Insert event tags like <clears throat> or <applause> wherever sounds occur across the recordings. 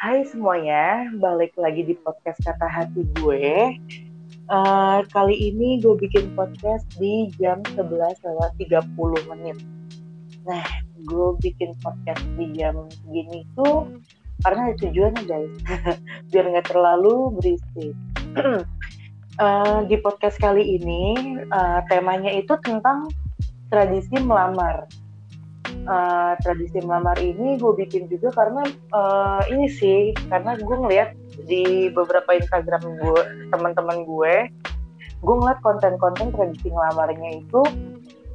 Hai semuanya, balik lagi di podcast Kata Hati gue. Uh, kali ini gue bikin podcast di jam 11 lewat 30 menit. Nah, gue bikin podcast di jam segini tuh karena ada tujuannya guys, <laughs> biar nggak terlalu berisik. uh, <clears throat> di podcast kali ini uh, temanya itu tentang tradisi melamar uh, tradisi melamar ini gue bikin juga karena uh, ini sih karena gue ngeliat di beberapa Instagram gue teman-teman gue gue ngeliat konten-konten tradisi ngelamarnya itu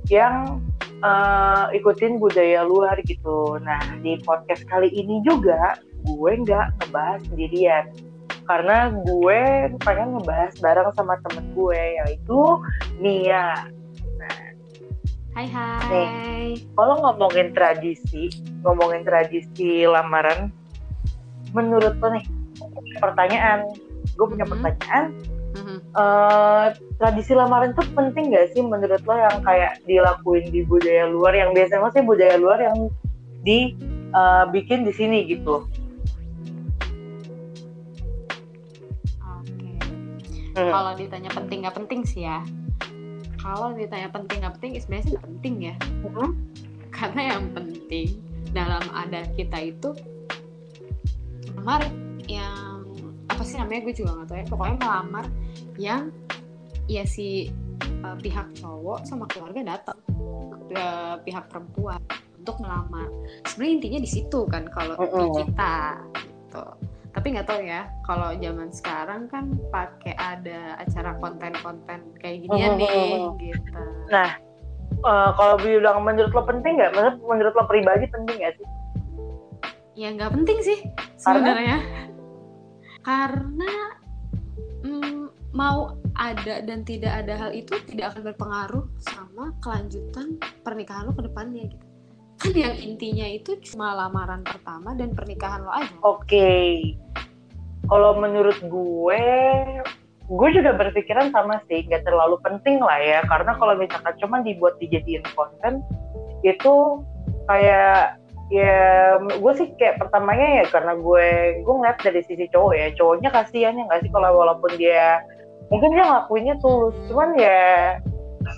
yang uh, ikutin budaya luar gitu. Nah di podcast kali ini juga gue nggak ngebahas sendirian. Karena gue pengen ngebahas bareng sama temen gue yaitu Mia Hai hai. Nih, kalau ngomongin tradisi, ngomongin tradisi lamaran, menurut lo nih, pertanyaan, gue punya mm-hmm. pertanyaan, mm-hmm. Uh, tradisi lamaran tuh penting gak sih menurut lo yang kayak dilakuin di budaya luar, yang biasanya sih budaya luar yang dibikin uh, di sini gitu? Oke. Okay. Hmm. Kalau ditanya penting gak penting sih ya kalau ditanya penting nggak penting sebenarnya sih nggak penting ya uh-huh. karena yang penting dalam adat kita itu melamar yang apa sih namanya gue juga nggak tahu ya pokoknya melamar yang ya si uh, pihak cowok sama keluarga datang ke pihak perempuan untuk melamar sebenarnya intinya di situ kan kalau uh-uh. di kita gitu tapi nggak tahu ya kalau zaman sekarang kan pakai ada acara konten-konten kayak gini ya nih gitu. Nah uh, kalau bilang menurut lo penting nggak? Menurut menurut lo pribadi penting nggak sih? Ya nggak penting sih sebenarnya. Karena, mm, mau ada dan tidak ada hal itu tidak akan berpengaruh sama kelanjutan pernikahan lo ke depannya gitu kan yang intinya itu cuma lamaran pertama dan pernikahan lo aja. Oke. Okay. Kalau menurut gue, gue juga berpikiran sama sih, nggak terlalu penting lah ya. Karena kalau misalkan cuma dibuat dijadiin konten, itu kayak ya gue sih kayak pertamanya ya karena gue gue ngeliat dari sisi cowok ya cowoknya kasihan ya nggak sih kalau walaupun dia mungkin dia ngelakuinnya tulus cuman ya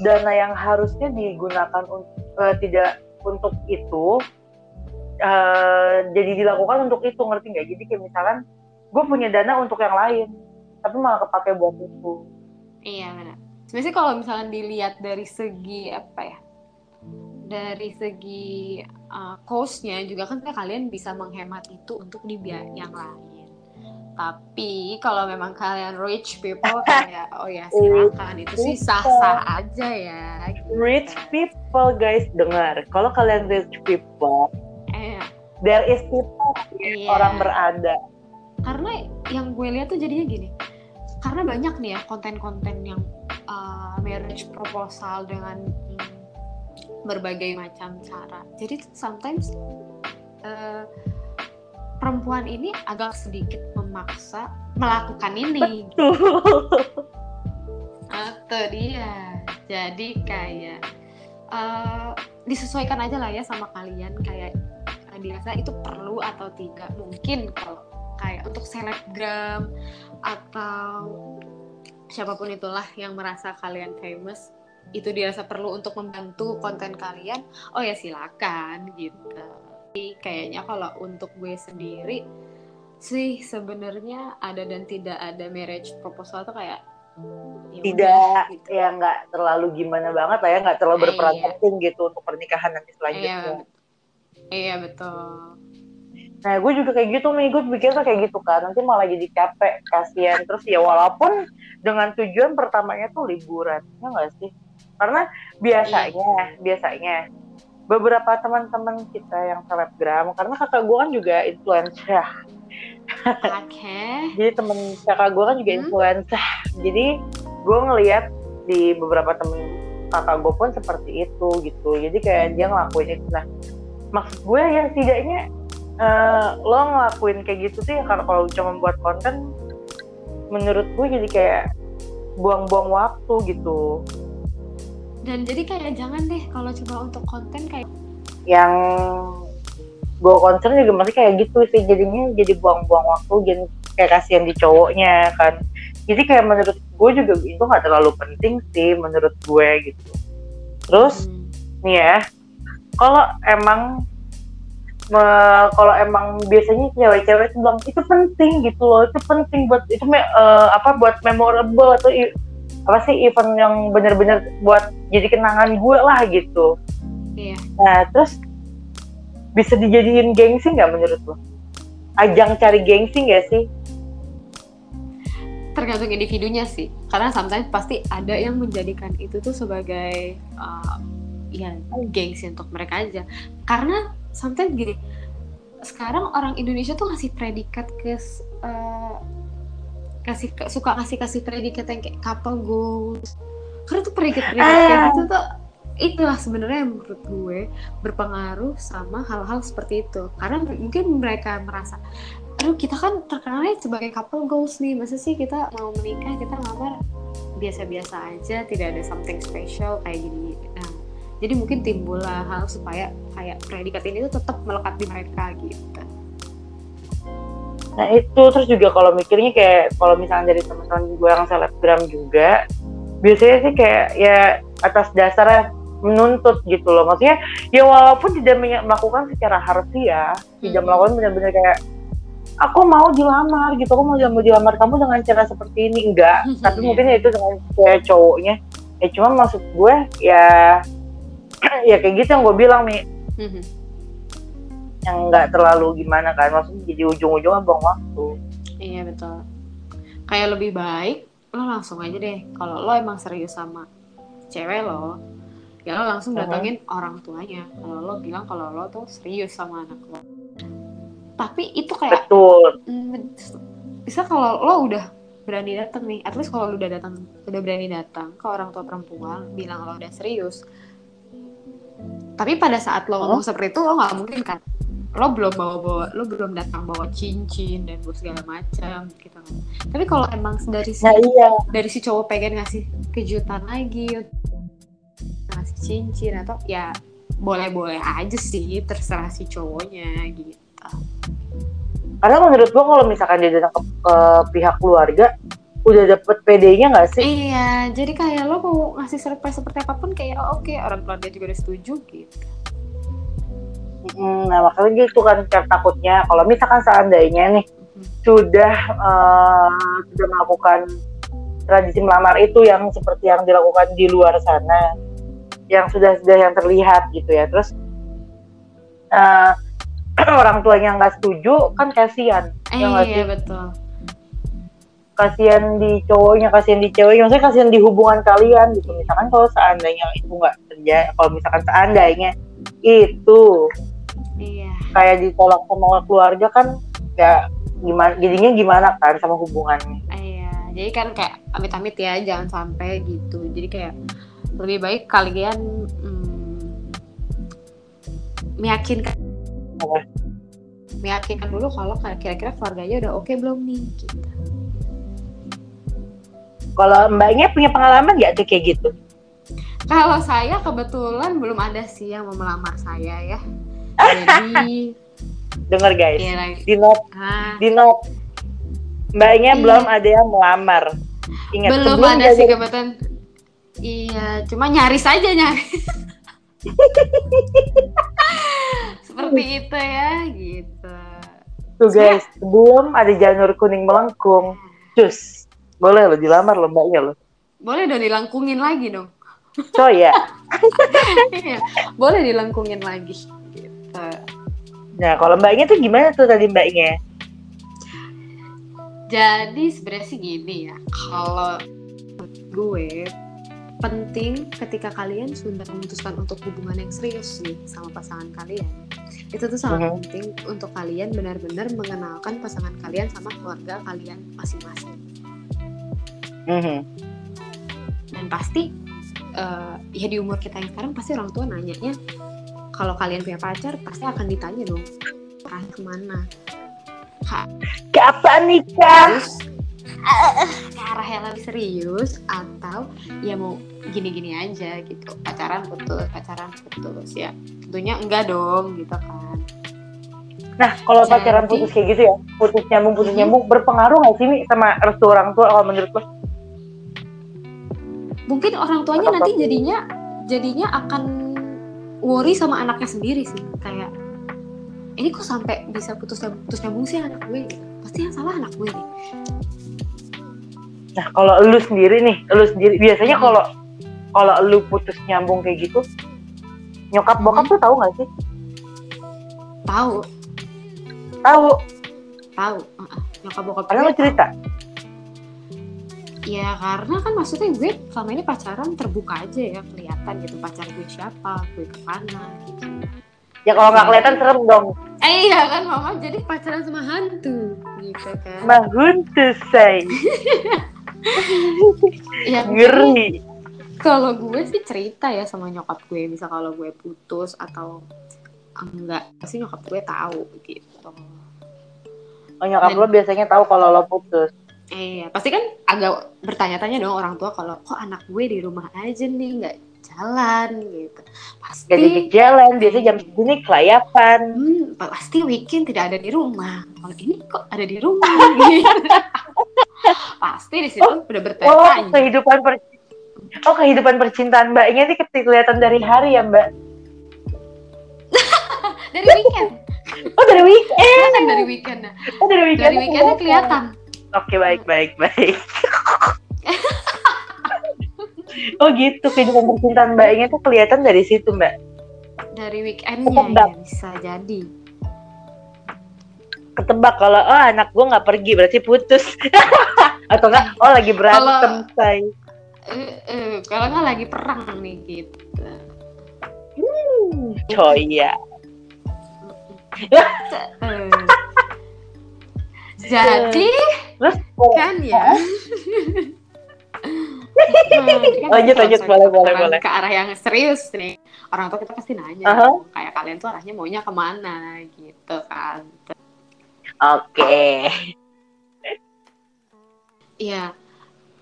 dana yang harusnya digunakan untuk uh, tidak untuk itu uh, jadi dilakukan untuk itu ngerti nggak? Jadi kayak misalkan gue punya dana untuk yang lain tapi malah kepake buat itu. Iya benar. Sebenarnya kalau misalnya dilihat dari segi apa ya? Dari segi uh, costnya juga kan kalian bisa menghemat itu untuk di yang lain tapi kalau memang kalian rich people <laughs> kayak oh ya silakan itu sih sah-sah aja ya. Gitu. Rich people guys dengar, kalau kalian rich people, eh. there is people yeah. orang berada. Karena yang gue lihat tuh jadinya gini, karena banyak nih ya konten-konten yang uh, marriage proposal dengan berbagai macam cara. Jadi sometimes uh, perempuan ini agak sedikit memaksa melakukan ini. Atau dia. Jadi kayak uh, disesuaikan aja lah ya sama kalian kayak dirasa itu perlu atau tidak. Mungkin kalau kayak untuk selebgram atau siapa pun itulah yang merasa kalian famous itu dirasa perlu untuk membantu konten kalian, oh ya silakan gitu kayaknya kalau untuk gue sendiri sih sebenarnya ada dan tidak ada marriage proposal tuh kayak ya tidak gitu. ya nggak terlalu gimana banget lah ya nggak terlalu berperan iya. penting gitu untuk pernikahan nanti selanjutnya iya, iya betul nah gue juga kayak gitu nih gue pikir tuh kayak gitu kan nanti malah jadi capek kasihan terus ya walaupun dengan tujuan pertamanya tuh liburan ya nggak sih karena biasanya iya. biasanya beberapa teman-teman kita yang selebgram karena kakak gue kan juga influencer. Okay. jadi temen kakak gue kan juga hmm? influencer jadi gue ngeliat di beberapa temen kakak gue pun seperti itu gitu jadi kayak dia ngelakuin itu nah maksud gue ya setidaknya uh, lo ngelakuin kayak gitu sih karena kalau cuma buat konten menurut gue jadi kayak buang-buang waktu gitu dan jadi kayak jangan deh kalau coba untuk konten kayak yang gue concern juga masih kayak gitu sih. Jadinya jadi buang-buang waktu jadi kayak kasihan di cowoknya kan. Jadi kayak menurut gue juga itu nggak terlalu penting sih menurut gue gitu. Terus hmm. nih ya kalau emang me, kalau emang biasanya cewek-cewek itu bilang itu penting gitu loh. Itu penting buat itu me, uh, apa buat memorable atau apa sih event yang bener-bener buat jadi kenangan gue lah gitu. Iya. nah terus bisa dijadiin gengsi nggak menurut lo? Ajang cari gengsi nggak sih? Tergantung individunya sih. Karena sometimes pasti ada yang menjadikan itu tuh sebagai uh, ya gengsi untuk mereka aja. Karena sometimes gini sekarang orang Indonesia tuh ngasih predikat ke uh, kasih suka kasih kasih predikat yang kayak couple goals. Karena tuh predikat predikat kayak gitu tuh itulah sebenarnya yang menurut gue berpengaruh sama hal-hal seperti itu. Karena mungkin mereka merasa aduh kita kan terkenalnya sebagai couple goals nih. Masa sih kita mau menikah kita ngamar biasa-biasa aja tidak ada something special kayak gini. Nah jadi mungkin timbullah hal supaya kayak predikat ini tuh tetap melekat di mereka gitu. Nah itu terus juga kalau mikirnya kayak kalau misalnya dari teman-teman gue yang selebgram juga biasanya sih kayak ya atas dasarnya menuntut gitu loh. Maksudnya ya walaupun tidak melakukan secara harfiah hmm. tidak melakukan benar-benar kayak aku mau dilamar gitu. Aku mau dilamar kamu dengan cara seperti ini. Enggak. Tapi mungkin ya itu dengan kayak cowoknya. Ya cuma maksud gue ya <clears throat> ya kayak gitu yang gue bilang nih mm-hmm. yang nggak terlalu gimana kan. Maksudnya jadi ujung-ujungnya buang waktu. Iya betul. Kayak lebih baik lo langsung aja deh. Kalau lo emang serius sama cewek lo ya lo langsung datengin uh-huh. orang tuanya kalau lo bilang kalau lo tuh serius sama anak lo tapi itu kayak betul mm, bisa kalau lo udah berani datang nih, at least kalau lo udah datang, udah berani datang ke orang tua perempuan, bilang lo udah serius, tapi pada saat lo ngomong oh. seperti itu lo nggak mungkin kan lo belum bawa bawa lo belum datang bawa cincin dan segala macam gitu kan tapi kalau emang dari si nah, iya. dari si cowok pengen ngasih kejutan lagi ngasih cincin atau ya boleh boleh aja sih terserah si cowoknya gitu karena menurut gua kalau misalkan dia datang ke, ke pihak keluarga udah dapet PD-nya nggak sih? Iya, jadi kayak lo mau ngasih surprise seperti apa pun kayak oh, oke okay, orang keluarga juga udah setuju gitu. Hmm, nah makanya gitu kan takutnya kalau misalkan seandainya nih hmm. sudah uh, sudah melakukan tradisi melamar itu yang seperti yang dilakukan di luar sana, yang sudah sudah yang terlihat gitu ya, terus uh, <clears throat> orang tuanya nggak setuju kan kasihan. Eh, ya iya betul. Kasihan di cowoknya kasihan di ceweknya. Maksudnya kasihan di hubungan kalian gitu. Misalkan kalau seandainya itu nggak terjadi kalau misalkan seandainya itu iya. kayak ditolak sama keluarga kan ya gimana jadinya gimana kan sama hubungannya? Iya jadi kan kayak amit-amit ya jangan sampai gitu. Jadi kayak lebih baik kalian hmm, meyakinkan meyakinkan dulu kalau kira-kira keluarganya udah oke okay belum nih gitu kalau mbaknya punya pengalaman nggak tuh kayak gitu? Kalau saya kebetulan belum ada sih yang mau melamar saya ya. Jadi <laughs> dengar guys, ya, like, di note, ah. di note, mbaknya iya. belum ada yang melamar. Ingat belum ada sih kebetulan. Iya, cuma nyaris aja nyaris. <laughs> Seperti itu ya, gitu. Tuh guys, sebelum ada janur kuning melengkung, cus boleh lo dilamar lo mbaknya lo. Boleh dong dilangkungin lagi dong. So ya. <laughs> iya, boleh dilangkungin lagi. Gitu. Nah, kalau mbaknya tuh gimana tuh tadi mbaknya? Jadi sebenarnya sih gini ya, kalau gue penting ketika kalian sudah memutuskan untuk hubungan yang serius nih sama pasangan kalian. Itu tuh sangat uh-huh. penting untuk kalian benar-benar mengenalkan pasangan kalian sama keluarga kalian masing-masing. Hmm Dan pasti uh, ya di umur kita yang sekarang pasti orang tua nanyanya kalau kalian punya pacar pasti akan ditanya dong arah ke mana? Kapan nikah? Terus ke arah yang lebih serius atau ya mau gini-gini aja gitu. Pacaran putus pacaran putus ya. Tentunya enggak dong gitu kan. Nah, kalau pacaran putus kayak gitu ya, putus nyambung, putus nyambung, berpengaruh nggak sih nih sama restu orang tua kalau menurut lo? Mungkin orang tuanya nanti jadinya jadinya akan worry sama anaknya sendiri sih, kayak ini kok sampai bisa putus nyambung, putus nyambung sih anak gue, pasti yang salah anak gue nih. Nah, kalau lu sendiri nih, lu sendiri biasanya kalau kalau lu putus nyambung kayak gitu, nyokap bokap hmm. tuh tahu nggak sih? Tahu, Tahu. Tahu. Uh, nyokap bokap Karena lo cerita. Ya karena kan maksudnya gue selama ini pacaran terbuka aja ya kelihatan gitu pacar gue siapa, gue ke mana gitu. Ya kalau nggak kelihatan serem dong. Eh iya kan mama jadi pacaran sama hantu gitu kan. Mahuntu say. <laughs> <laughs> ya, Ngeri. Kalau gue sih cerita ya sama nyokap gue, bisa kalau gue putus atau enggak, pasti nyokap gue tahu gitu. Oh nyokap Dan, lo biasanya tahu kalau lo putus. Iya, pasti kan agak bertanya-tanya dong orang tua kalau kok anak gue di rumah aja nih nggak jalan gitu. Pasti Gak jadi jalan, biasa jam segini kelayapan. Hmm, pasti weekend tidak ada di rumah. Kalau ini kok ada di rumah <laughs> gitu. <laughs> pasti di situ oh, udah bertanya. Oh, kehidupan per Oh, kehidupan percintaan Mbaknya ini kelihatan dari hari ya, Mbak? <laughs> dari weekend. Oh dari weekend. Kelihatan dari weekend. Oh dari weekend. Dari weekend kelihatan. Oke baik baik baik. <laughs> oh gitu kehidupan percintaan mbaknya tuh kelihatan dari situ mbak. Dari weekendnya ya, bisa jadi. Ketebak kalau oh anak gue nggak pergi berarti putus <laughs> atau enggak oh lagi berantem say. Uh, uh, kalau nggak lagi perang nih gitu. Hmm, coy ya. <laughs> Jadi kan ya. hmm, lanjut lanjut boleh boleh boleh ke arah yang serius nih orang tua kita pasti nanya uh -huh. kayak kalian tuh arahnya maunya ke mana gitu kan oke okay. Iya,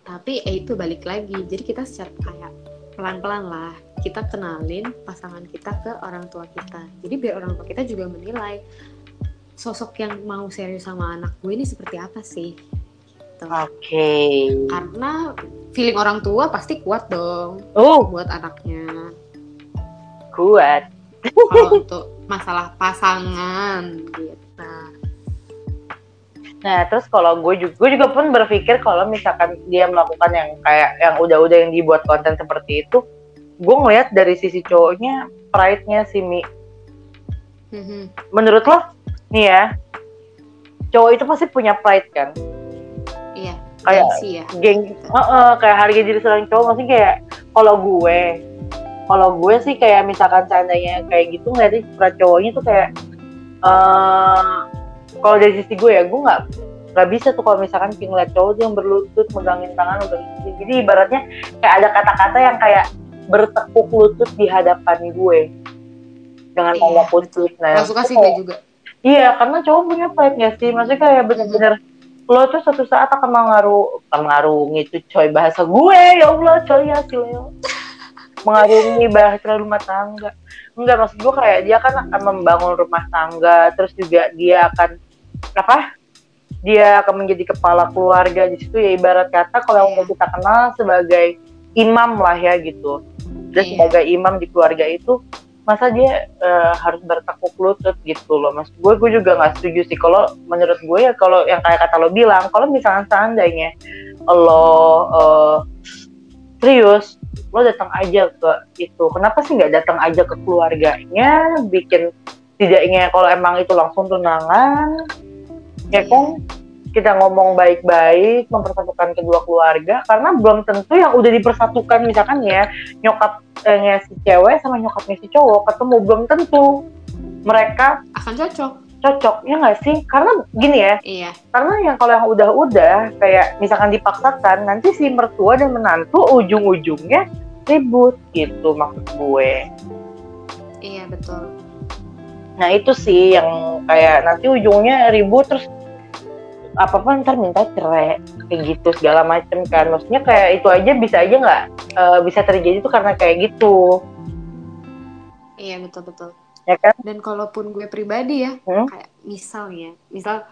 tapi eh, itu balik lagi. Jadi kita secara kayak pelan-pelan lah kita kenalin pasangan kita ke orang tua kita jadi biar orang tua kita juga menilai sosok yang mau serius sama anak gue ini seperti apa sih gitu. oke okay. karena feeling orang tua pasti kuat dong oh. buat anaknya kuat kalau untuk masalah pasangan gitu Nah, terus kalau gue juga, gue juga pun berpikir kalau misalkan dia melakukan yang kayak yang udah-udah yang dibuat konten seperti itu, gue ngeliat dari sisi cowoknya pride-nya si Mi. Mm-hmm. menurut lo? Nih ya. Cowok itu pasti punya pride kan? Iya. Kayak ya. geng uh, uh, kayak harga diri seorang cowok maksudnya kayak kalau gue kalau gue sih kayak misalkan seandainya kayak gitu ngeliat suka cowoknya tuh kayak uh, kalau dari sisi gue ya gue nggak nggak bisa tuh kalau misalkan ngeliat cowok yang berlutut megangin tangan udah jadi ibaratnya kayak ada kata-kata yang kayak bertekuk lutut di hadapan gue. Dengan iya, tanda putih. Nah, Gak suka sih gue juga. Iya, karena cowok punya pride gak sih? Maksudnya kayak bener-bener lo tuh satu saat akan mengaruh mengarungi itu coy bahasa gue ya Allah coy ya sih mengarungi bahasa rumah tangga. Enggak maksud gue kayak dia kan akan membangun rumah tangga terus juga dia akan apa dia akan menjadi kepala keluarga di situ ya ibarat kata kalau yang kita kenal sebagai imam lah ya gitu. Dan yeah. sebagai imam di keluarga itu masa dia uh, harus bertekuk lutut gitu loh mas. Gue gue juga nggak setuju sih. Kalau menurut gue ya kalau yang kayak kata lo bilang kalau misalnya seandainya lo uh, serius lo datang aja ke itu. Kenapa sih nggak datang aja ke keluarganya bikin tidaknya kalau emang itu langsung tunangan ya kan kita ngomong baik-baik mempersatukan kedua keluarga karena belum tentu yang udah dipersatukan misalkan ya nyokapnya si cewek sama nyokapnya si cowok ketemu belum tentu mereka akan cocok. cocok ya nggak sih? Karena gini ya iya. karena yang kalau yang udah-udah kayak misalkan dipaksakan nanti si mertua dan menantu ujung-ujungnya ribut gitu maksud gue. Iya betul. Nah itu sih yang kayak nanti ujungnya ribut terus apa apa ntar minta cerai kayak gitu segala macem kan. Maksudnya kayak itu aja bisa aja nggak uh, bisa terjadi tuh karena kayak gitu. Iya betul betul. Ya kan? Dan kalaupun gue pribadi ya hmm? kayak misalnya misal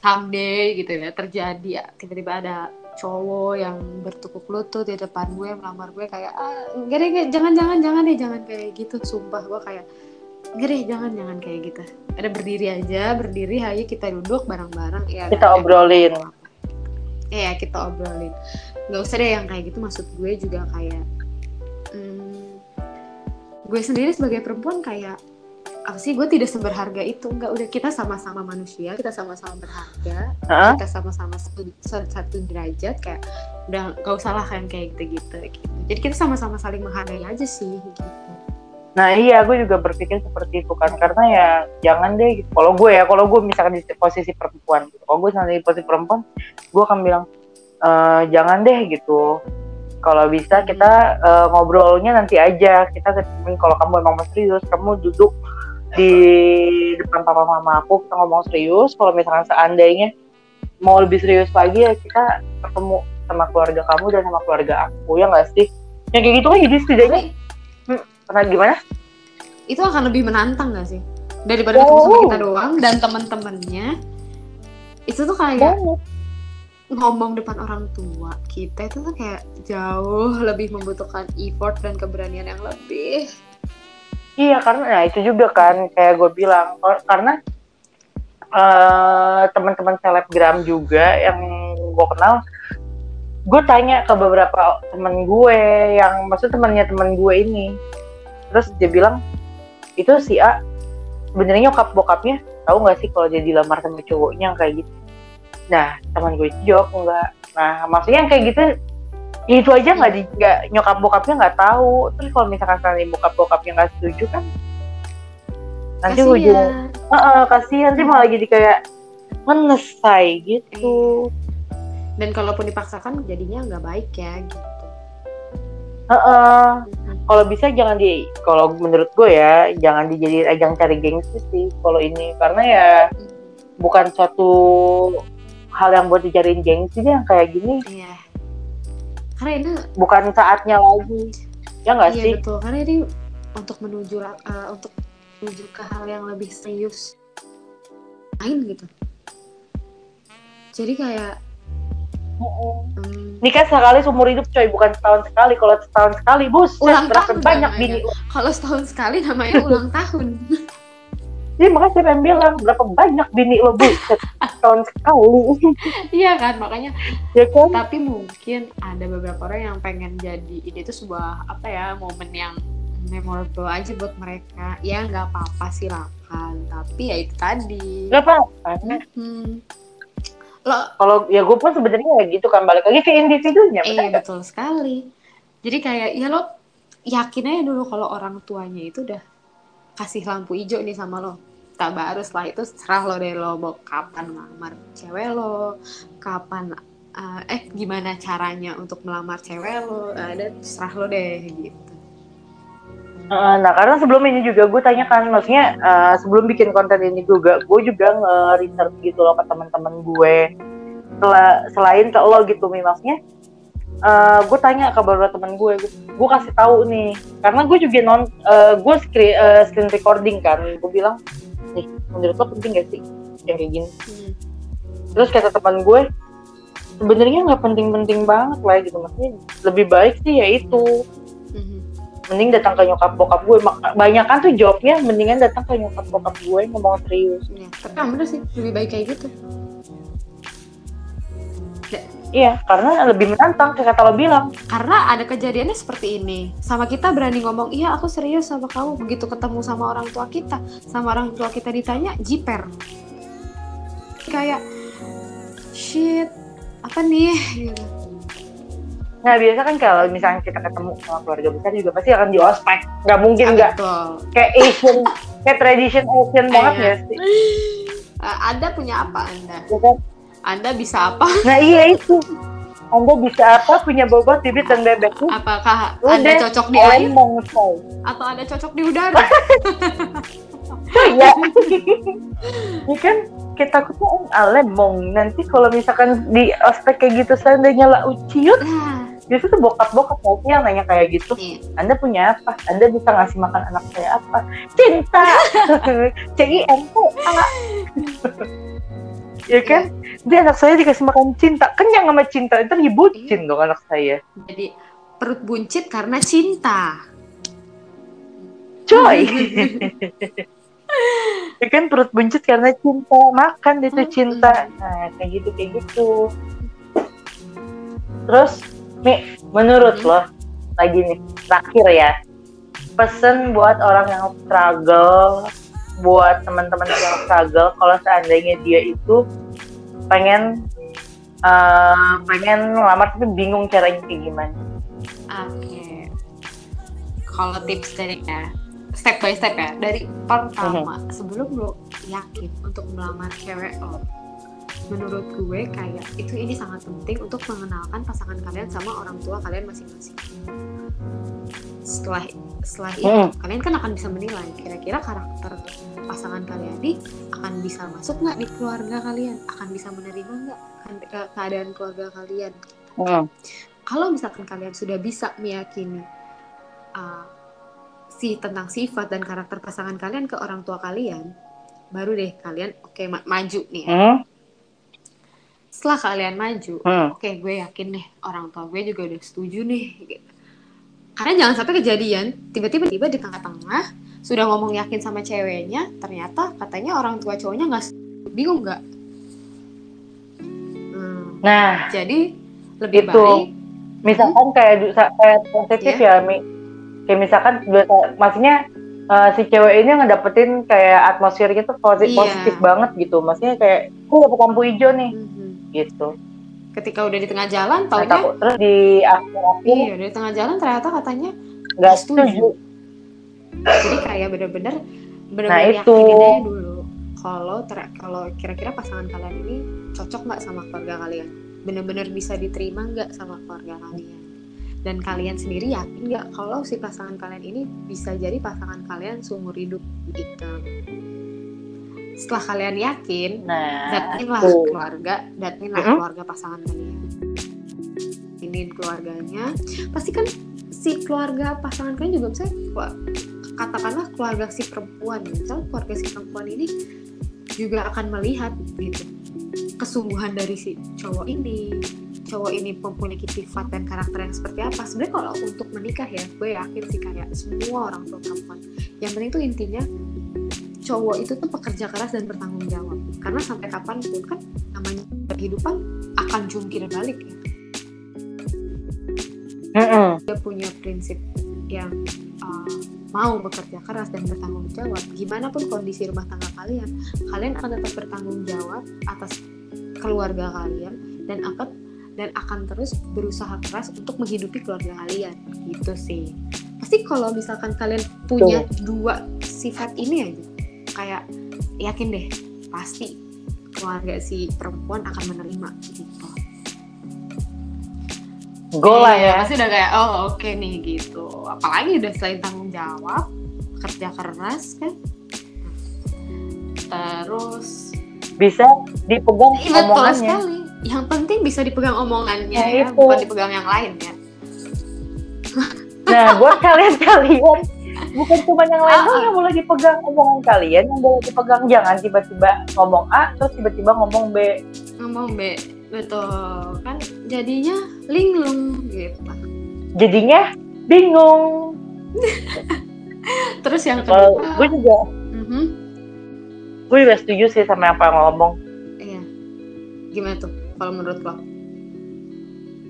someday gitu ya terjadi ya tiba-tiba ada cowok yang bertukuk lutut di depan gue melamar gue kayak ah deh jangan jangan jangan deh jangan kayak gitu. Sumpah gue kayak gede jangan jangan kayak gitu. Ada berdiri aja berdiri ayo kita duduk bareng-bareng ya kita obrolin. Iya kita obrolin. Nggak usah deh yang kayak gitu maksud gue juga kayak hmm, gue sendiri sebagai perempuan kayak apa sih gue tidak seberharga itu. Nggak udah kita sama-sama manusia kita sama-sama berharga huh? kita sama-sama satu, satu derajat kayak udah gak usah lah kan kayak gitu-gitu gitu. jadi kita sama-sama saling menghargai aja sih gitu nah iya gue juga berpikir seperti itu kan karena ya jangan deh gitu. kalau gue ya kalau gue misalkan di posisi perempuan gitu. kalau gue di posisi perempuan gue akan bilang e, jangan deh gitu. Kalau bisa kita uh, ngobrolnya nanti aja. Kita kalau kamu emang mau serius kamu duduk di depan papa mama aku kita ngomong serius. Kalau misalkan seandainya mau lebih serius lagi ya kita ketemu sama keluarga kamu dan sama keluarga aku. Ya nggak sih? Yang kayak gitu kan jadi setidaknya pernah gimana itu akan lebih menantang gak sih daripada oh. ketemu sama kita doang dan teman-temannya itu tuh kayak Banget. ngomong depan orang tua kita itu tuh kayak jauh lebih membutuhkan effort dan keberanian yang lebih Iya karena nah itu juga kan kayak gue bilang karena uh, teman-teman selebgram juga yang gue kenal gue tanya ke beberapa temen gue yang maksud temannya temen gue ini terus dia bilang itu si A sebenarnya nyokap bokapnya tahu nggak sih kalau dia dilamar sama cowoknya kayak gitu? Nah teman gue jawab enggak. Nah maksudnya yang kayak gitu ya itu aja nggak di nggak nyokap bokapnya nggak tahu. Terus kalau misalkan sekali bokap bokapnya nggak setuju kan nanti kasian. ujung uh, uh, kasihan sih malah jadi kayak menesai gitu. Dan kalaupun dipaksakan jadinya nggak baik ya gitu uh, uh, kalau bisa jangan di kalau menurut gue ya jangan dijadiin ajang cari gengsi sih kalau ini. Karena ya bukan suatu hal yang buat dicariin gengsi yang kayak gini. Iya. Karena ini bukan saatnya lagi. Ya nggak iya, sih? betul. Karena ini untuk menuju uh, untuk menuju ke hal yang lebih serius. Lain gitu. Jadi kayak. Nikah sekali seumur hidup coy, bukan setahun sekali. Kalau setahun sekali, bus, ulang tahun banyak bini. Kalau setahun sekali namanya ulang <laughs> tahun. Jadi makanya saya pengen bilang berapa banyak bini lo bu tahun sekali. <laughs> iya kan makanya. Ya kan? Tapi mungkin ada beberapa orang yang pengen jadi ini tuh sebuah apa ya momen yang memorable aja buat mereka. Ya nggak apa-apa sih kan. Tapi ya itu tadi. Nggak apa-apa. Hmm. Kalau ya gue pun sebenarnya ya gitu kan balik lagi ke individunya. Iya betul sekali. Jadi kayak ya lo yakin aja dulu kalau orang tuanya itu udah kasih lampu hijau nih sama lo kita baru setelah itu serah lo deh lo mau kapan melamar cewek lo kapan uh, eh gimana caranya untuk melamar cewek lo uh, dan serah lo deh gitu nah karena sebelum ini juga gue tanyakan maksudnya uh, sebelum bikin konten ini juga gue juga nge-research gitu loh ke teman-teman gue Sel selain ke lo gitu nih maksudnya uh, gue tanya ke beberapa teman gue gue kasih tahu nih karena gue juga non uh, gue screen, uh, screen recording kan gue bilang nih menurut lo penting gak sih yang kayak gini hmm. terus kata teman gue sebenarnya nggak penting-penting banget lah gitu maksudnya lebih baik sih ya itu. Mending datang ke nyokap bokap gue banyak kan tuh jawabnya mendingan datang ke nyokap bokap gue ngomong serius ya, tapi bener sih lebih baik kayak gitu Iya, karena lebih menantang kayak kata lo bilang. Karena ada kejadiannya seperti ini. Sama kita berani ngomong, iya aku serius sama kamu. Begitu ketemu sama orang tua kita, sama orang tua kita ditanya, jiper. Kayak, shit, apa nih? Gitu. Nah biasa kan kalau misalnya kita ketemu sama keluarga besar juga pasti akan di ospek. Gak mungkin ah, nggak. Kayak Asian, kayak tradition Asian banget ya sih? Uh, anda punya apa Anda? Ya kan? Anda bisa apa? Nah iya itu. Anda bisa apa punya bobot bibit dan bebek Apakah Udah, Anda cocok di air? Atau Anda cocok di udara? <laughs> Iya. <laughs> Ini kan kita takutnya oh, alemong. Nanti kalau misalkan di ospek kayak gitu seandainya lah uciut, nah. Biasa tuh bokap-bokap mau yang nanya kayak gitu. Iya. anda punya apa? Anda bisa ngasih makan anak saya apa? Cinta! <laughs> C I N T A ya kan? Dia anak saya dikasih makan cinta. Kenyang sama cinta. Ntar dibucin dong anak saya. Jadi perut buncit karena cinta. coy! <laughs> Ya kan? Perut buncit karena cinta. Makan itu cinta. Nah kayak gitu kayak gitu. Terus Mi menurut lo lagi nih terakhir ya pesen buat orang yang struggle buat teman-teman yang struggle kalau seandainya dia itu pengen eh, pengen ngelamar tapi bingung caranya kayak gimana Oke. Kalau tips dari ya, step by step ya. Dari pertama, sebelum lo yakin untuk melamar cewek lo, menurut gue kayak itu ini sangat penting untuk mengenalkan pasangan kalian sama orang tua kalian masing-masing. Setelah setelah itu, Hmm. kalian kan akan bisa menilai kira-kira karakter pasangan kalian ini akan bisa masuk nggak di keluarga kalian, akan bisa menerima nggak ke- ke- keadaan keluarga kalian Hmm. kalau misalkan kalian sudah bisa meyakini uh, si tentang sifat dan karakter pasangan kalian ke orang tua kalian, baru deh kalian oke ma- maju nih. ya. Hmm. Setelah kalian maju, Hmm. oke gue yakin nih orang tua gue juga udah setuju nih. gitu. Karena jangan sampai kejadian tiba-tiba tiba di tengah-tengah sudah ngomong yakin sama ceweknya, ternyata katanya orang tua cowoknya nggak bingung nggak? Hmm, nah jadi lebih Itu. baik misalkan kayak du- sa- kayak positif ya Mi kayak misalkan maksudnya eh, si cewek ini ngedapetin kayak atmosfer gitu positif, Iya. positif banget gitu maksudnya kayak gue dapet lampu hijau nih Mhm. Gitu. Ketika udah di tengah jalan taunya? Takut terus di akhir-akhir iya di tengah jalan ternyata katanya nggak setuju. jadi kayak bener-bener bener-bener Nah, itu. aja dulu kalau ter- kalau kira-kira pasangan kalian ini cocok nggak sama keluarga kalian? Bener-bener bisa diterima nggak sama keluarga kalian? Dan kalian sendiri yakin nggak kalau si pasangan kalian ini bisa jadi pasangan kalian seumur hidup? Gitu setelah kalian yakin nah. Datinlah tuh. keluarga datinlah Mm-mm. keluarga pasangan kalian. Ini keluarganya. Pasti kan si keluarga pasangan kalian juga misalnya katakanlah keluarga si perempuan. Misalnya keluarga si perempuan ini juga akan melihat gitu kesungguhan dari si cowok ini. Cowok ini mempunyai sifat dan karakter yang seperti apa. Sebenarnya kalau untuk menikah ya gue yakin sih kayak semua orang tua perempuan. Yang penting tuh intinya cowok itu tuh pekerja keras dan bertanggung jawab. Karena sampai kapan pun kan namanya kehidupan akan jungkir balik ya. Mm-mm. dia punya prinsip yang uh, mau bekerja keras dan bertanggung jawab. Gimana pun kondisi rumah tangga kalian kalian akan tetap bertanggung jawab atas keluarga kalian dan akan dan akan terus berusaha keras untuk menghidupi keluarga kalian. Gitu sih. Pasti kalau misalkan kalian punya dua sifat ini aja kayak yakin deh pasti keluarga si perempuan akan menerima gitu Goal lah Iya, ya. pasti udah kayak oh oke nih gitu. Apalagi udah selain tanggung jawab kerja keras kan. Terus bisa dipegang Iya, betul omongannya. sekali. Yang penting bisa dipegang omongannya Nah, ya itu. bukan dipegang yang lain ya. Nah buat kalian-kalian bukan cuma yang lain Ah, doang ah. yang boleh dipegang omongan kalian yang boleh dipegang jangan tiba-tiba ngomong A terus tiba-tiba ngomong B. Ngomong be betul. Kan jadinya linglung gitu. Jadinya bingung. <laughs> Terus yang kalau kedua gue juga Mhm, gue juga setuju sih sama apa yang ngomong. Iya. Gimana tuh kalau menurut lo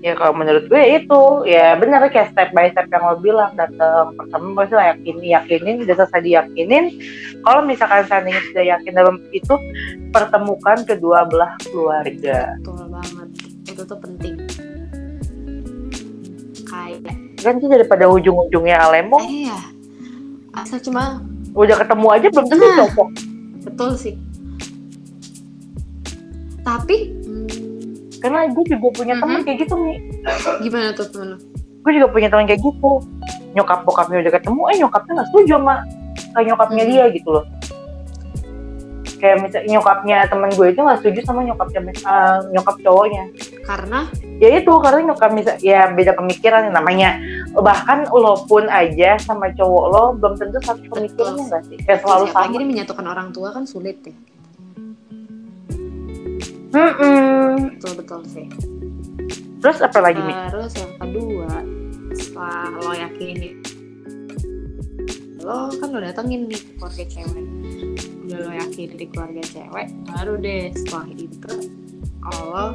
ya kalau menurut gue itu ya benar kayak step by step yang lo bilang datang pertama pasti lo yakin yakinin udah selesai diyakinin. Kalau misalkan seandainya sudah yakin dalam itu pertemukan kedua belah keluarga. Betul banget itu tuh penting. Kayak kan sih daripada ujung-ujungnya Alemo. Eh, iya asal cuma udah ketemu aja belum tentu Nah. cocok. betul sih. Tapi karena gue juga punya teman Mhm. kayak gitu nih gimana tuh temen gue juga punya teman kayak gitu. Nyokap bokapnya udah ketemu eh nyokapnya nggak setuju sama kayak nyokapnya Mhm. dia gitu loh. Kayak misalnya nyokapnya temen gue itu nggak setuju sama nyokapnya uh, nyokap cowoknya. Karena? Ya itu karena nyokap misal ya beda pemikiran namanya. Bahkan lo pun aja sama cowok lo belum tentu satu pemikirannya nggak sih? Kayak selalu sama. lagi menyatukan orang tua kan sulit ya mm -mm. betul betul sih. Terus apa lagi nih terus yang kedua setelah lo yakin lo kan lo datengin nih keluarga cewek. Udah lo yakin di keluarga cewek baru deh setelah itu kalau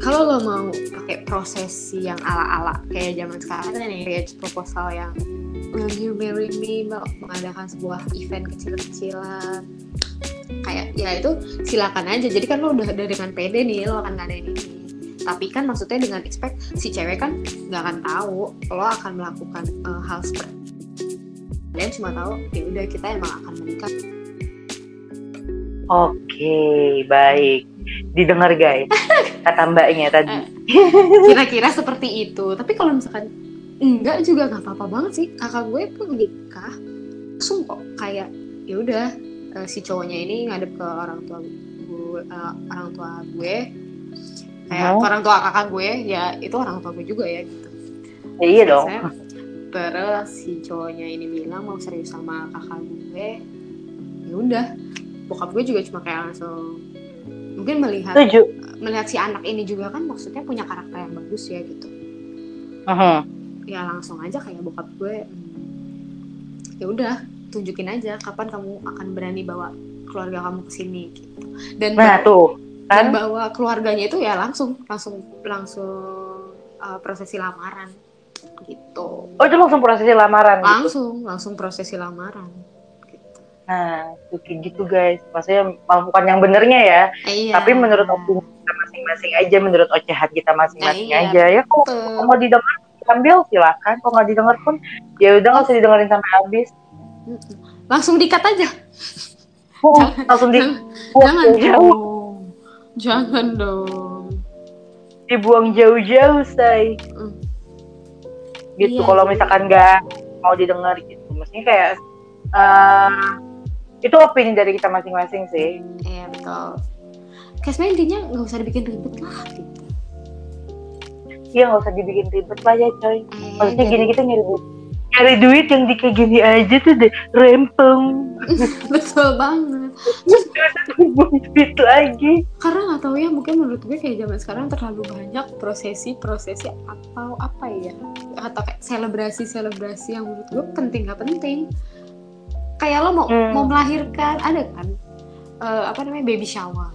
kalau lo mau pakai prosesi yang ala-ala kayak zaman sekarang nih kayak proposal yang will you marry me? Mengadakan sebuah event kecil-kecilan kayak ya itu silakan aja. Jadi kan lo udah ada dengan pede nih lo akan ngadain ini. Tapi kan maksudnya dengan expect si cewek kan nggak akan tahu lo akan melakukan uh, hal seperti dan cuma tahu ya udah kita emang akan menikah. Oke baik. Didengar guys kata mbaknya tadi. <laughs> Kira-kira seperti itu. Tapi kalau misalkan enggak juga nggak apa-apa banget sih. Kakak gue pun nikah. Langsung kok kayak ya udah uh, si cowoknya ini ngadep ke orang tua gue uh, orang tua gue kayak oh. orang tua kakak gue ya itu orang tua gue juga ya gitu ya, iya dong terus si cowoknya ini bilang mau serius sama kakak gue ya udah bokap gue juga cuma kayak langsung mungkin melihat Tujuh. melihat si anak ini juga kan maksudnya punya karakter yang bagus ya gitu uh -huh. ya langsung aja kayak bokap gue ya udah tunjukin aja kapan kamu akan berani bawa keluarga kamu ke sini gitu dan nah, tuh kan? dan bawa keluarganya itu ya langsung langsung langsung uh, prosesi lamaran gitu oh itu langsung prosesi lamaran gitu? langsung gitu? langsung prosesi lamaran gitu. nah kayak gitu guys maksudnya bukan yang benernya ya iya. tapi menurut opini kita masing-masing aja menurut ocehan kita masing-masing nah, iya, aja ya kok mau didengar ambil silakan kok nggak didengar pun ya udah nggak usah didengerin sampai habis langsung dikat aja oh, langsung di jangan jauh Jangan dong. Dibuang jauh-jauh, say. Mm. Gitu, iya, kalau misalkan nggak mau didengar gitu. Maksudnya kayak uh, itu opini dari kita masing-masing sih. Iya betul. Kayak sebenarnya intinya nggak usah dibikin ribet lah gitu. Iya nggak usah dibikin ribet lah ya coy. Eh, Maksudnya gini kita nyari cari duit yang kayak gini aja tuh deh rempeng. <laughs> Betul banget. Duit lagi. karena nggak tahu ya mungkin menurut gue kayak zaman sekarang terlalu banyak prosesi prosesi atau apa ya atau kayak selebrasi selebrasi yang menurut gue penting nggak penting. Kayak lo mau hmm. mau melahirkan ada kan? Uh, apa namanya baby shower.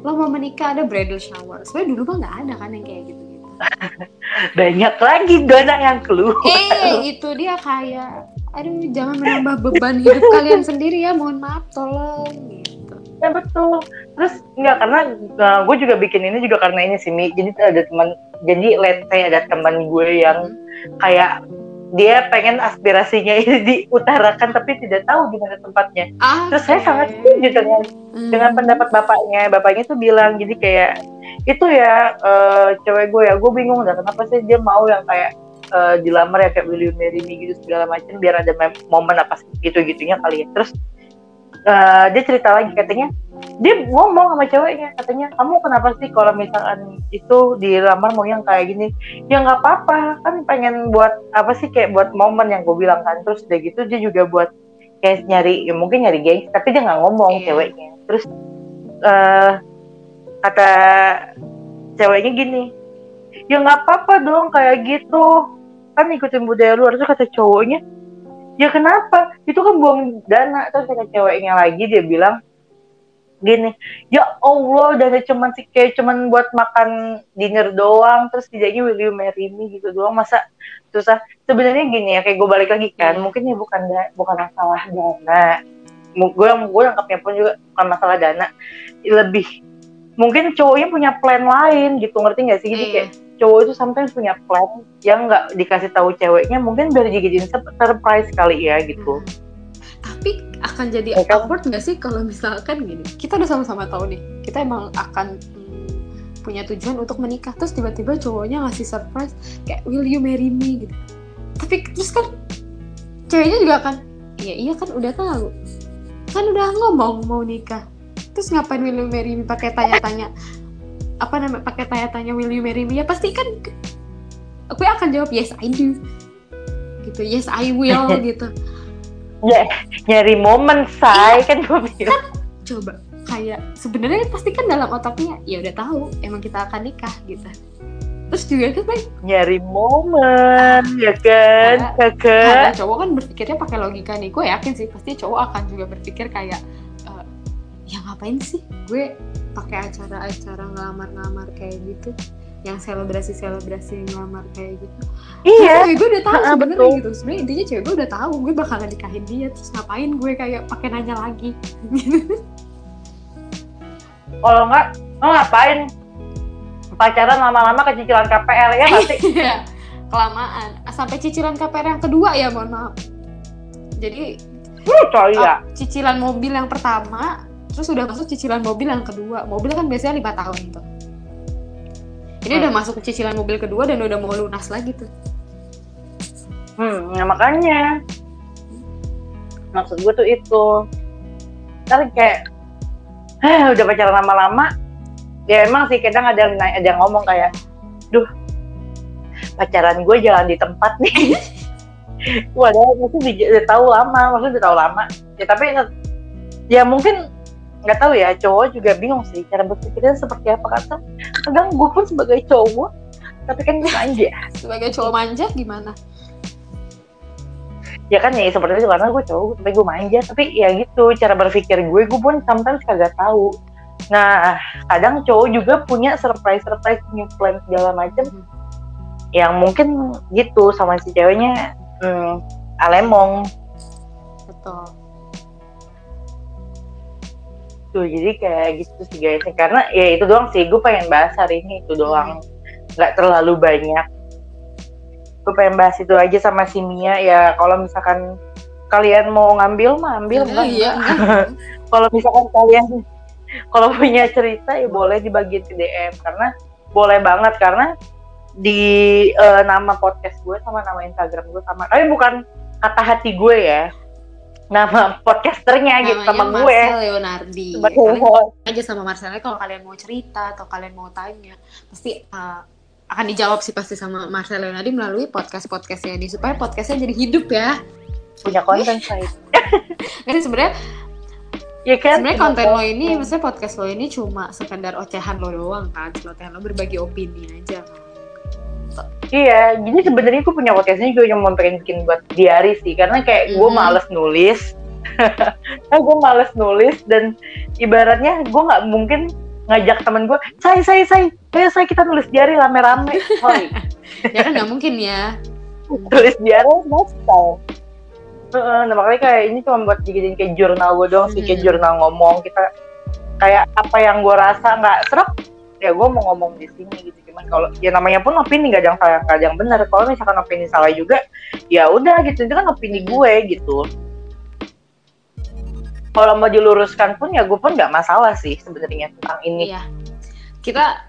Lo mau menikah ada bridal shower. Sebenarnya dulu mah nggak ada kan yang kayak gitu <laughs> banyak lagi dana yang keluar. Eh itu dia kayak aduh jangan menambah beban hidup kalian sendiri ya mohon maaf tolong gitu. Ya betul. Terus enggak karena uh, eh, gue juga bikin ini juga karena ini sih Mi. Jadi ada teman jadi let's say ada teman gue yang kayak dia pengen aspirasinya <laughs> ini diutarakan tapi tidak tahu di mana tempatnya. Okay. Terus saya sangat setuju dengan hmm. dengan pendapat bapaknya. Bapaknya tuh bilang jadi kayak itu ya uh, cewek gue ya gue bingung dah kenapa sih dia mau yang kayak uh, dilamar ya kayak William Mary Me gitu segala macam biar ada momen apa gitu gitunya kali ya terus uh, dia cerita lagi katanya dia ngomong sama ceweknya katanya kamu kenapa sih kalau misalkan itu dilamar mau yang kayak gini? Ya nggak apa-apa kan pengen buat apa sih kayak buat momen yang gue bilang kan terus udah gitu dia juga buat kayak nyari ya mungkin nyari gengs tapi dia nggak ngomong yeah. ceweknya. Terus uh, kata ceweknya gini ya nggak apa-apa dong kayak gitu kan ikutin budaya luar terus kata cowoknya ya kenapa? Itu kan buang dana. Terus kata ceweknya lagi dia bilang gini ya Allah dana cuman sih kayak cuman buat makan dinner doang terus tidaknya will you marry me? Gitu doang. Masa susah. Sebenarnya gini ya kayak gue balik lagi kan mungkin ya bukan bukan masalah dana. Gue gue nangkapnya pun juga bukan masalah dana. Lebih mungkin cowoknya punya plan lain gitu ngerti gak sih? Jadi kayak cowok itu sometimes punya plan yang nggak dikasih tahu ceweknya mungkin biar dijadiin surprise kali ya gitu. Hmm. tapi akan jadi ya, kan? awkward nggak sih kalau misalkan gini? Kita udah sama-sama tahu nih kita emang akan hmm, punya tujuan untuk menikah terus tiba-tiba cowoknya ngasih surprise kayak will you marry me? gitu. Tapi terus kan ceweknya juga akan iya iya kan udah tahu. Kan udah ngomong mau nikah. Terus ngapain will you marry me? Pakai tanya-tanya apa namanya pakai tanya-tanya will you marry me? Ya pasti kan aku akan jawab yes I do. Gitu yes I will <laughs> gitu. Ya nyari momen say iya. kan gue bilang. kan, coba kayak sebenarnya pasti kan dalam otaknya ya udah tahu emang kita akan nikah gitu. Terus juga kan baik nyari momen ya kan kakak? cowok kan berpikirnya pakai logika nih gue yakin sih pasti cowok akan juga berpikir kayak uh, ya ngapain sih gue pakai acara-acara ngelamar-ngelamar kayak gitu. Yang selebrasi selebrasi ngelamar kayak gitu. Iya. Cewek gue udah tahu sebenarnya gitu. Sebenarnya intinya cewek gue udah tahu gue bakalan nikahin dia. Terus ngapain gue kayak pakai nanya lagi? <laughs> Kalau enggak lo ngapain? Pacaran lama-lama ke cicilan KPR ya pasti <laughs> iya, kelamaan. Sampai cicilan KPR yang kedua ya mohon maaf. Jadi uh, ya. cicilan mobil yang pertama terus udah masuk cicilan mobil yang kedua. Mobil kan biasanya lima tahun tuh ini hmm. udah masuk cicilan mobil kedua dan udah mau lunas lagi tuh. Hmm ya makanya. Maksud gue tuh itu. Kan kayak eh, udah pacaran lama-lama? Ya emang sih kadang ada yang ada yang ngomong kayak duh pacaran gue jalan di tempat nih. <laughs> Waduh mungkin udah tahu lama maksudnya udah tahu lama. Ya tapi ya mungkin nggak tahu ya cowok juga bingung sih cara berpikirnya seperti apa kata kadang gue pun sebagai cowok tapi kan gue manja. <laughs> Sebagai cowok manja gimana? Ya kan ya seperti itu karena gue cowok tapi gue manja. Tapi ya gitu cara berpikir gue gue pun sometimes kagak tahu. Nah kadang cowok juga punya surprise surprise new plan segala macam hmm. yang mungkin gitu sama si ceweknya hmm, alemong. Betul gitu. Jadi kayak gitu sih guys. Karena ya itu doang sih gue pengen bahas hari ini itu doang. Nggak terlalu banyak. Gue pengen bahas itu aja sama si Mia. Ya kalau misalkan kalian mau ngambil mah ambil nah, iya. <laughs> kalau misalkan kalian <laughs> kalau punya cerita ya boleh dibagi ke DM karena boleh banget karena di uh, nama podcast gue sama nama Instagram gue sama. Tapi bukan kata hati gue ya nama podcasternya gitu sama gue. Marcel Leonardi. Kalian aja sama Marcel kalau kalian mau cerita atau kalian mau tanya, pasti uh, akan dijawab sih pasti sama Marcel Leonardi melalui podcast podcastnya ini supaya podcastnya jadi hidup ya. Punya konten saya. <laughs> Kan sebenarnya Ya kan? Sebenarnya konten lo ini, maksudnya podcast lo ini cuma sekedar ocehan lo doang kan, ocehan lo berbagi opini aja kan. Iya, jadi sebenarnya gue punya podcastnya juga yang mau pengen bikin buat diary sih, karena kayak gue mm -hmm. males nulis, <laughs> nah, gue males nulis dan ibaratnya gue nggak mungkin ngajak temen gue, say say say, ayo say kita nulis diary rame-rame, <laughs> ya kan nggak mungkin ya. Tulis diary style. Uh, nah makanya kayak ini cuma buat dijadiin kayak jurnal gue doang sih, kayak hmm. jurnal ngomong kita kayak apa yang gue rasa nggak serap ya gue mau ngomong di sini gitu. Cuman kalau ya namanya pun opini gak yang salah gak yang benar kalau misalkan opini salah juga ya udah gitu. Itu kan opini gue gitu. Kalau mau diluruskan pun ya gue pun nggak masalah sih sebenarnya tentang ini. Iya. kita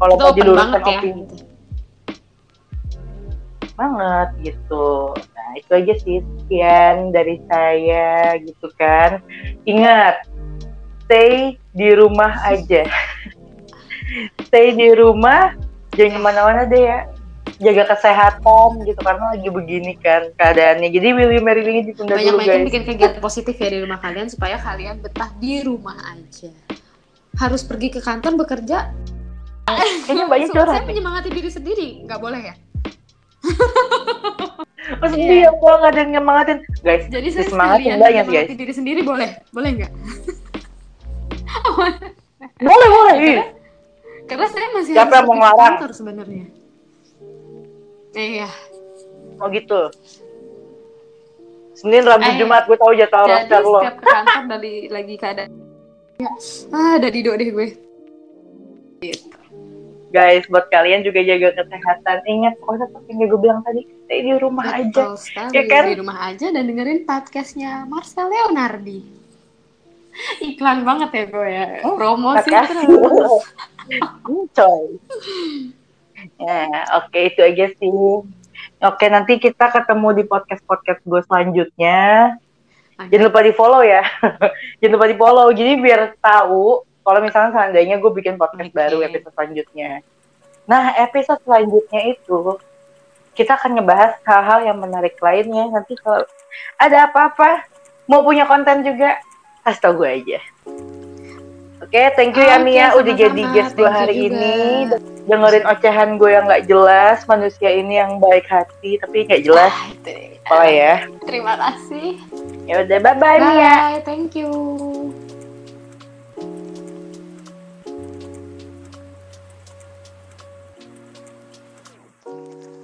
kalau mau diluruskan ya, opini. Gitu. banget gitu. Nah itu aja sih. Sekian dari saya gitu kan. Ingat stay di rumah aja <laughs> stay di rumah jangan ke mana-mana deh ya. Jaga kesehatan gitu karena lagi begini kan keadaannya. Jadi Willy Mary ini ditunda banyak dulu guys. bikin kegiatan positif ya di rumah kalian supaya kalian betah di rumah aja. Harus pergi ke kantor bekerja. Kayaknya banyak curhat saya menyemangati diri sendiri. Nggak boleh ya? Maksudnya yeah. yang gue gak ada yang nyemangatin. Guys, Jadi saya semangatin banyak guys. diri sendiri boleh? Boleh nggak? boleh, boleh iya. Karena saya masih Siapa harus mau ngelarang? kantor sebenarnya. Iya. Oh gitu. Senin, Rabu, eh, Jumat gue tahu jadwal roster lo. Setiap ke kantor dari lagi keadaan. Ya. Ah, ada dido deh gue. Gitu. Guys, buat kalian juga jaga kesehatan. Ingat, pokoknya seperti yang gue bilang tadi, stay di rumah Betul aja. Sekali, ya kan? Di rumah aja dan dengerin podcastnya Marcel Leonardi. Iklan banget ya gue ya. Promosi terus. <laughs> coy ya oke okay, itu aja sih oke nanti kita ketemu di podcast podcast gue selanjutnya Jangan lupa di follow ya. <laughs> Jangan lupa di follow. Jadi biar tahu kalau misalnya seandainya gue bikin podcast okay. baru episode selanjutnya. Nah, episode selanjutnya itu kita akan ngebahas hal-hal yang menarik lainnya. Nanti kalau ada apa-apa, mau punya konten juga, kasih tau gue aja. Oke, okay, thank you ya Mia udah jadi guest dua hari ini. Dengerin ocehan gue yang nggak jelas, manusia ini yang baik hati tapi nggak jelas. Ah, oh ya. Terima kasih. Ya udah, bye bye Mia. Bye, thank you.